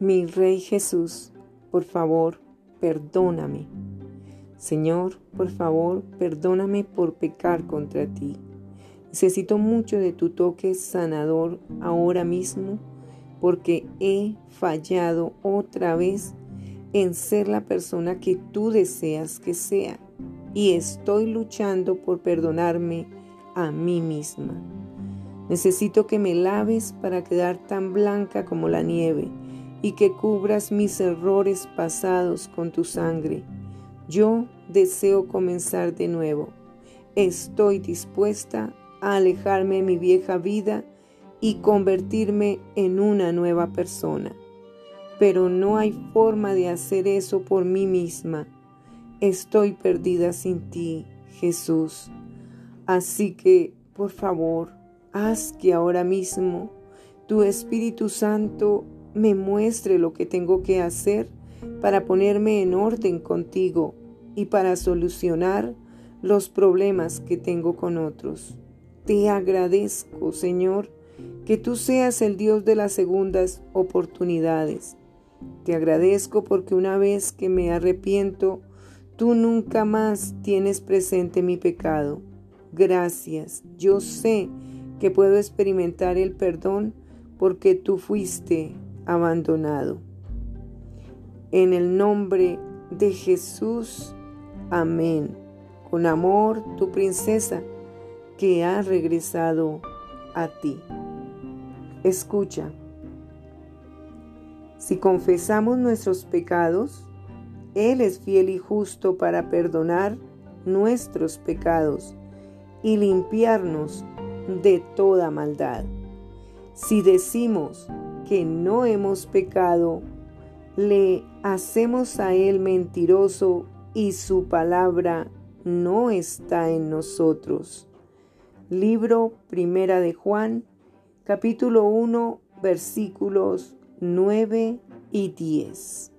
Mi Rey Jesús, por favor, perdóname. Señor, por favor, perdóname por pecar contra ti. Necesito mucho de tu toque sanador ahora mismo porque he fallado otra vez en ser la persona que tú deseas que sea y estoy luchando por perdonarme a mí misma. Necesito que me laves para quedar tan blanca como la nieve y que cubras mis errores pasados con tu sangre. Yo deseo comenzar de nuevo. Estoy dispuesta a alejarme de mi vieja vida y convertirme en una nueva persona. Pero no hay forma de hacer eso por mí misma. Estoy perdida sin ti, Jesús. Así que, por favor, haz que ahora mismo tu Espíritu Santo me muestre lo que tengo que hacer para ponerme en orden contigo y para solucionar los problemas que tengo con otros. Te agradezco, Señor, que tú seas el Dios de las segundas oportunidades. Te agradezco porque una vez que me arrepiento, tú nunca más tienes presente mi pecado. Gracias, yo sé que puedo experimentar el perdón porque tú fuiste abandonado. En el nombre de Jesús, amén. Con amor, tu princesa, que ha regresado a ti. Escucha, si confesamos nuestros pecados, Él es fiel y justo para perdonar nuestros pecados y limpiarnos de toda maldad. Si decimos que no hemos pecado, le hacemos a Él mentiroso y su palabra no está en nosotros. Libro Primera de Juan, capítulo 1, versículos 9 y 10.